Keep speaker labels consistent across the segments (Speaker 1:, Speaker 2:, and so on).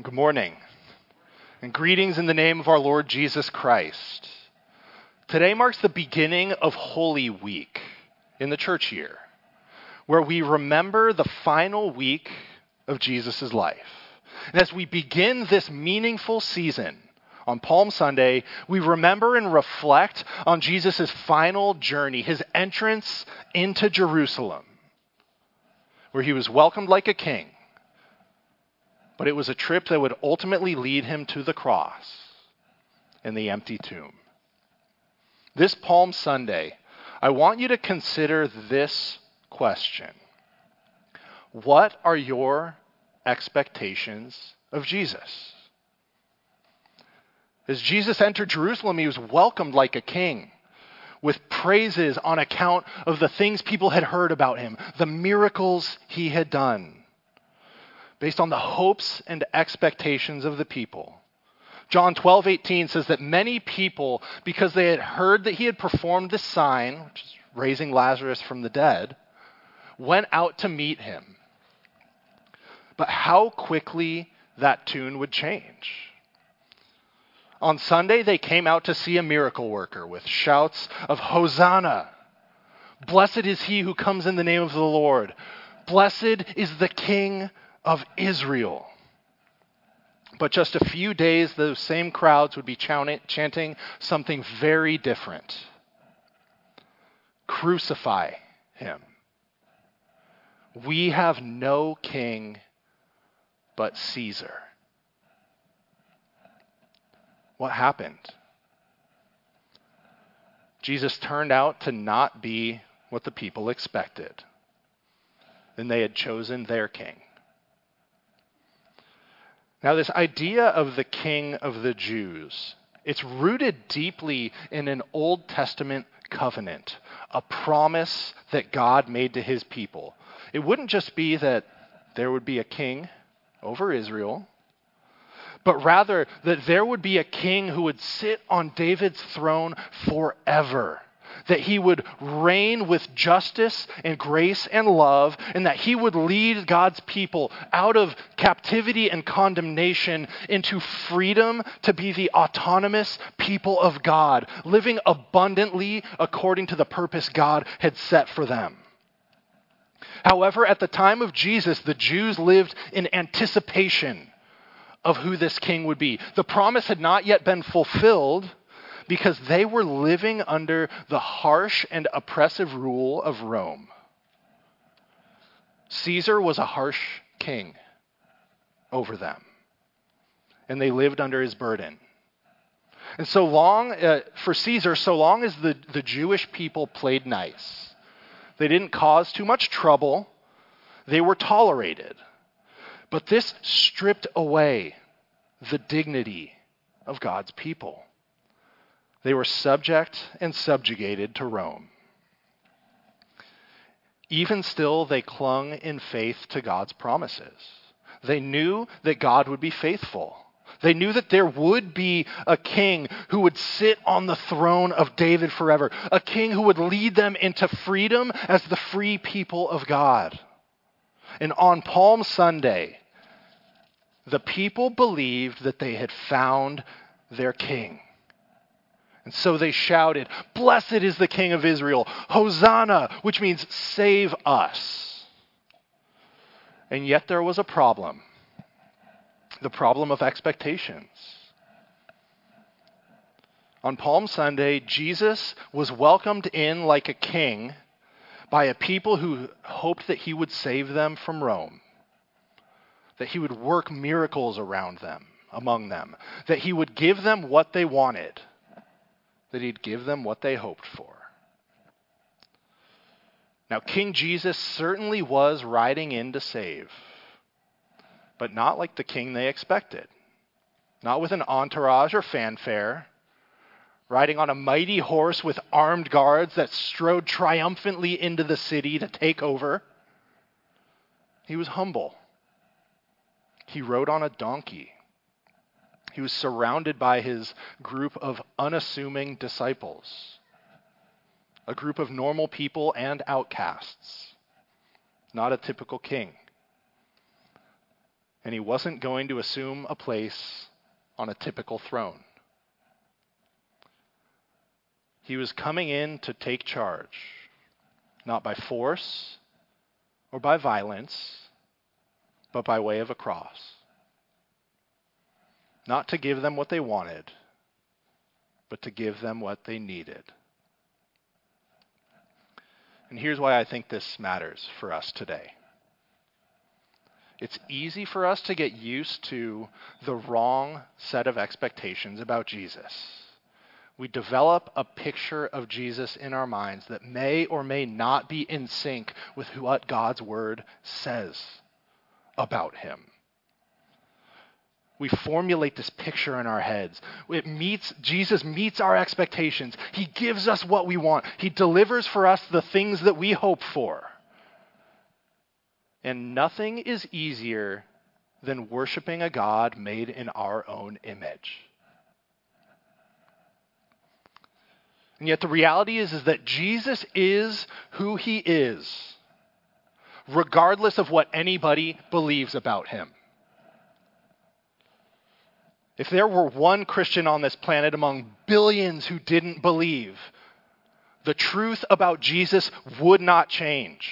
Speaker 1: Good morning. And greetings in the name of our Lord Jesus Christ. Today marks the beginning of Holy Week in the church year, where we remember the final week of Jesus' life. And as we begin this meaningful season on Palm Sunday, we remember and reflect on Jesus' final journey, his entrance into Jerusalem, where he was welcomed like a king but it was a trip that would ultimately lead him to the cross and the empty tomb. This Palm Sunday, I want you to consider this question What are your expectations of Jesus? As Jesus entered Jerusalem, he was welcomed like a king with praises on account of the things people had heard about him, the miracles he had done based on the hopes and expectations of the people. John 12:18 says that many people, because they had heard that he had performed this sign, which is raising Lazarus from the dead, went out to meet him. But how quickly that tune would change. On Sunday, they came out to see a miracle worker with shouts of Hosanna! Blessed is he who comes in the name of the Lord. Blessed is the King of Israel. But just a few days, those same crowds would be chanting something very different Crucify him. We have no king but Caesar. What happened? Jesus turned out to not be what the people expected. And they had chosen their king. Now, this idea of the king of the Jews, it's rooted deeply in an Old Testament covenant, a promise that God made to his people. It wouldn't just be that there would be a king over Israel, but rather that there would be a king who would sit on David's throne forever that he would reign with justice and grace and love, and that he would lead God's people out of captivity and condemnation into freedom to be the autonomous people of God, living abundantly according to the purpose God had set for them. However, at the time of Jesus, the Jews lived in anticipation of who this king would be. The promise had not yet been fulfilled because they were living under the harsh and oppressive rule of Rome. Caesar was a harsh king over them, and they lived under his burden. And so long, uh, for Caesar, so long as the, the Jewish people played nice, they didn't cause too much trouble, they were tolerated. But this stripped away the dignity of God's people. They were subject and subjugated to Rome. Even still, they clung in faith to God's promises. They knew that God would be faithful. They knew that there would be a king who would sit on the throne of David forever, a king who would lead them into freedom as the free people of God. And on Palm Sunday, the people believed that they had found their king. And so they shouted, Blessed is the King of Israel, Hosanna, which means save us. And yet there was a problem the problem of expectations. On Palm Sunday, Jesus was welcomed in like a king by a people who hoped that he would save them from Rome, that he would work miracles around them, among them, that he would give them what they wanted that he'd give them what they hoped for. Now, King Jesus certainly was riding in to save, but not like the king they expected. Not with an entourage or fanfare, riding on a mighty horse with armed guards that strode triumphantly into the city to take over. He was humble. He rode on a donkey. He was surrounded by his group of unassuming disciples, a group of normal people and outcasts, not a typical king. And he wasn't going to assume a place on a typical throne. He was coming in to take charge, not by force or by violence, but by way of a cross. Not to give them what they wanted, but to give them what they needed. And here's why I think this matters for us today. It's easy for us to get used to the wrong set of expectations about Jesus. We develop a picture of Jesus in our minds that may or may not be in sync with what God's word says about him we formulate this picture in our heads. It meets, Jesus meets our expectations. He gives us what we want. He delivers for us the things that we hope for. And nothing is easier than worshiping a God made in our own image. And yet the reality is, is that Jesus is who he is, regardless of what anybody believes about him. If there were one Christian on this planet among billions who didn't believe, the truth about Jesus would not change.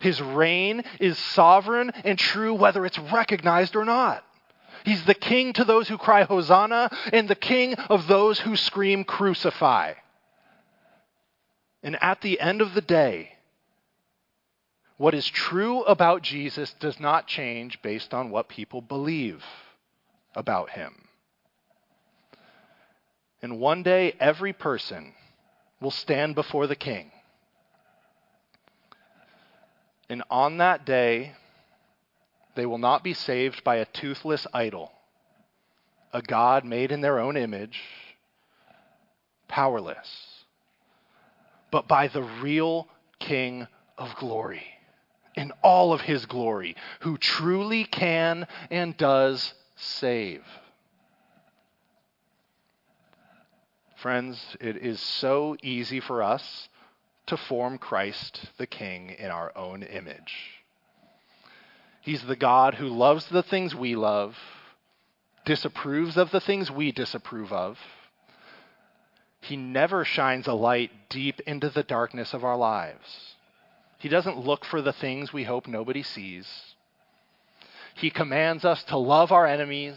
Speaker 1: His reign is sovereign and true whether it's recognized or not. He's the king to those who cry Hosanna and the king of those who scream crucify. And at the end of the day, what is true about Jesus does not change based on what people believe about him. And one day, every person will stand before the king. And on that day, they will not be saved by a toothless idol, a God made in their own image, powerless, but by the real King of glory, in all of his glory, who truly can and does save. Friends, it is so easy for us to form Christ the King in our own image. He's the God who loves the things we love, disapproves of the things we disapprove of. He never shines a light deep into the darkness of our lives. He doesn't look for the things we hope nobody sees. He commands us to love our enemies.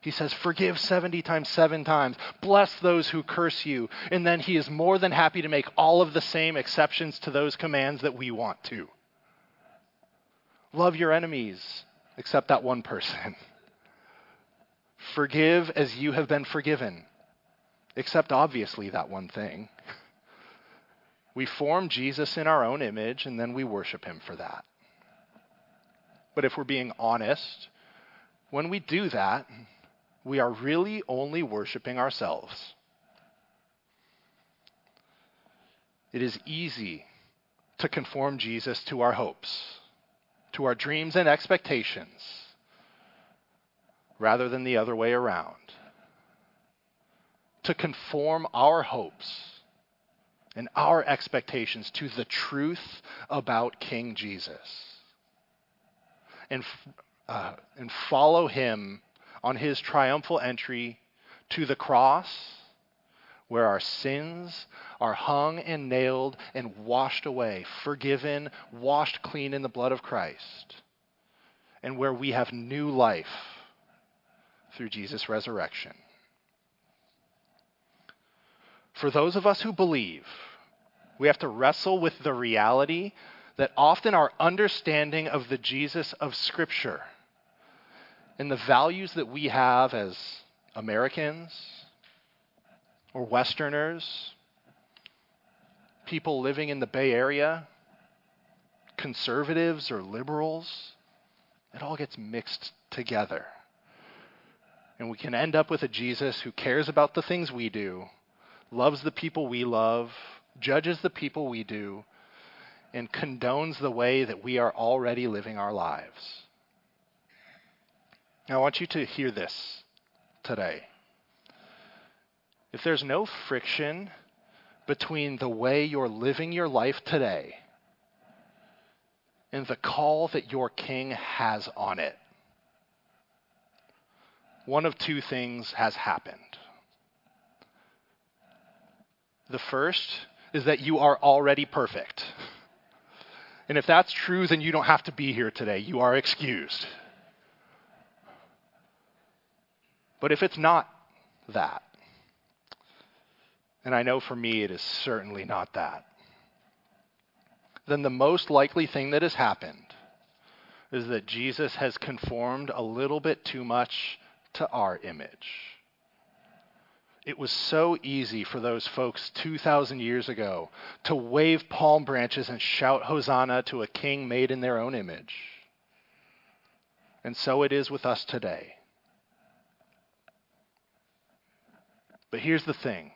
Speaker 1: He says, Forgive 70 times, seven times. Bless those who curse you. And then he is more than happy to make all of the same exceptions to those commands that we want to. Love your enemies, except that one person. Forgive as you have been forgiven, except obviously that one thing. We form Jesus in our own image, and then we worship him for that. But if we're being honest, when we do that, we are really only worshiping ourselves. It is easy to conform Jesus to our hopes, to our dreams and expectations, rather than the other way around. To conform our hopes and our expectations to the truth about King Jesus and, uh, and follow him on his triumphal entry to the cross where our sins are hung and nailed and washed away, forgiven, washed clean in the blood of Christ, and where we have new life through Jesus' resurrection. For those of us who believe, we have to wrestle with the reality that often our understanding of the Jesus of Scripture and the values that we have as Americans or Westerners, people living in the Bay Area, conservatives or liberals, it all gets mixed together. And we can end up with a Jesus who cares about the things we do, loves the people we love, judges the people we do, and condones the way that we are already living our lives. Now, I want you to hear this today. If there's no friction between the way you're living your life today and the call that your king has on it, one of two things has happened. The first is that you are already perfect. And if that's true, then you don't have to be here today. You are excused. But if it's not that, and I know for me it is certainly not that, then the most likely thing that has happened is that Jesus has conformed a little bit too much to our image. It was so easy for those folks 2,000 years ago to wave palm branches and shout Hosanna to a king made in their own image. And so it is with us today. But here's the thing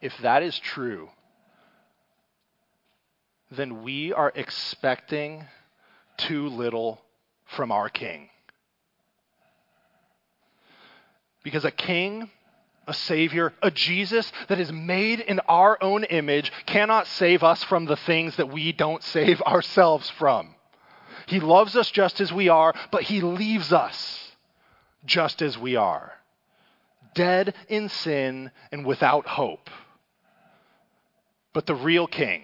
Speaker 1: if that is true, then we are expecting too little from our king. Because a king, a savior, a Jesus that is made in our own image cannot save us from the things that we don't save ourselves from. He loves us just as we are, but he leaves us just as we are, dead in sin and without hope. But the real king,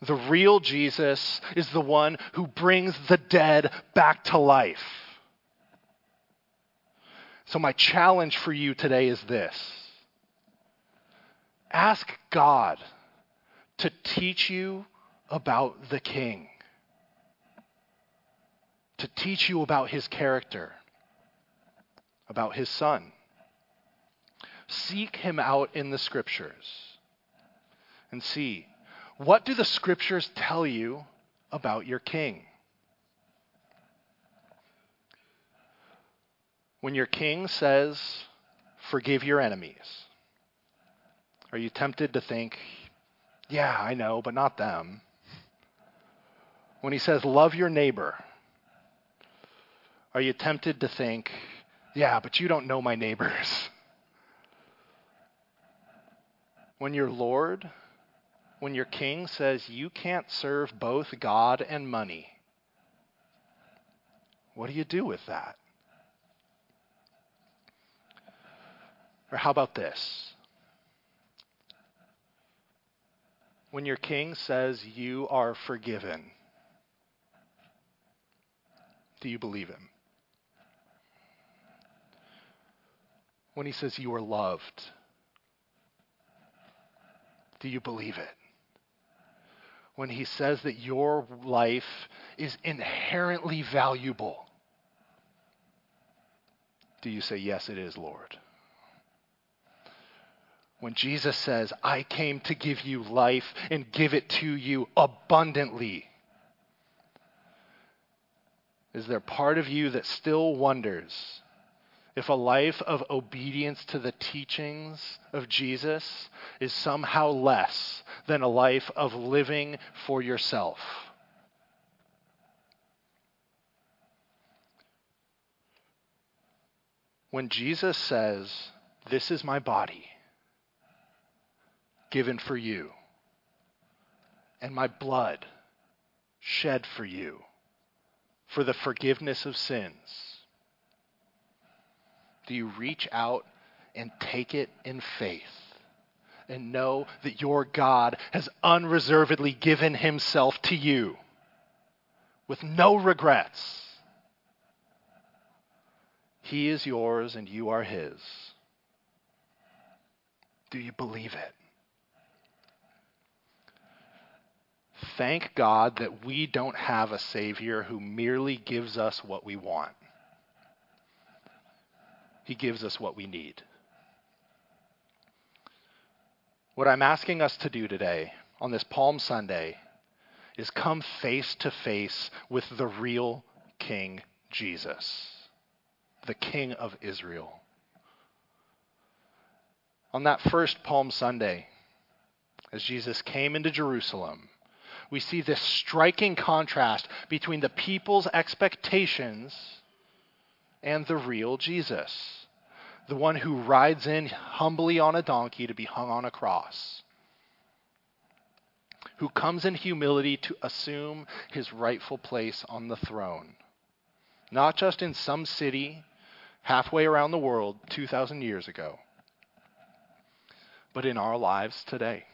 Speaker 1: the real Jesus, is the one who brings the dead back to life. So, my challenge for you today is this ask God to teach you about the King, to teach you about his character, about his Son. Seek him out in the Scriptures and see what do the Scriptures tell you about your King? When your king says, Forgive your enemies, are you tempted to think, Yeah, I know, but not them? When he says, Love your neighbor, are you tempted to think, Yeah, but you don't know my neighbors? When your Lord, when your king says you can't serve both God and money, what do you do with that? Or how about this? When your king says you are forgiven, do you believe him? When he says you are loved, do you believe it? When he says that your life is inherently valuable, do you say, Yes, it is, Lord? When Jesus says, I came to give you life and give it to you abundantly? Is there part of you that still wonders if a life of obedience to the teachings of Jesus is somehow less than a life of living for yourself? When Jesus says, This is my body given for you, and my blood shed for you for the forgiveness of sins? Do you reach out and take it in faith and know that your God has unreservedly given himself to you with no regrets? He is yours and you are his. Do you believe it? Thank God that we don't have a Savior who merely gives us what we want, He gives us what we need. What I'm asking us to do today on this Palm Sunday is come face to face with the real King Jesus, the King of Israel. On that first Palm Sunday, as Jesus came into Jerusalem, we see this striking contrast between the people's expectations and the real Jesus, the one who rides in humbly on a donkey to be hung on a cross, who comes in humility to assume his rightful place on the throne, not just in some city halfway around the world 2,000 years ago, but in our lives today.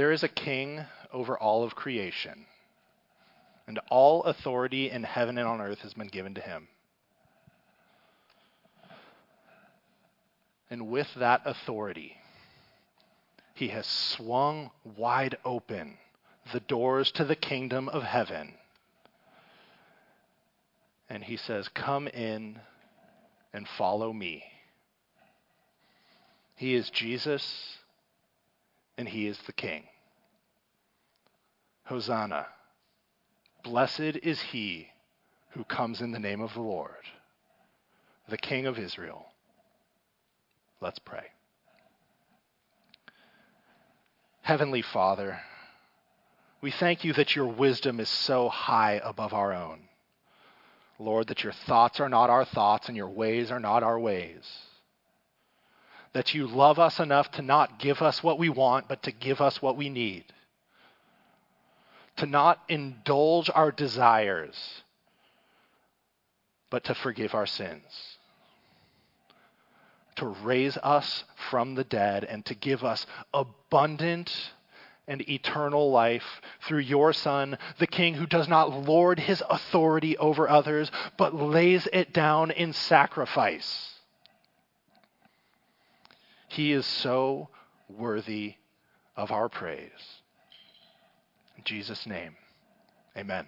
Speaker 1: There is a king over all of creation, and all authority in heaven and on earth has been given to him. And with that authority, he has swung wide open the doors to the kingdom of heaven. And he says, Come in and follow me. He is Jesus and he is the king. Hosanna. Blessed is he who comes in the name of the Lord, the King of Israel. Let's pray. Heavenly Father, we thank you that your wisdom is so high above our own. Lord, that your thoughts are not our thoughts and your ways are not our ways. That you love us enough to not give us what we want, but to give us what we need. To not indulge our desires, but to forgive our sins to raise us from the dead and to give us abundant and eternal life through your Son, the King who does not lord his authority over others, but lays it down in sacrifice. He is so worthy of our praise. In Jesus' name, amen.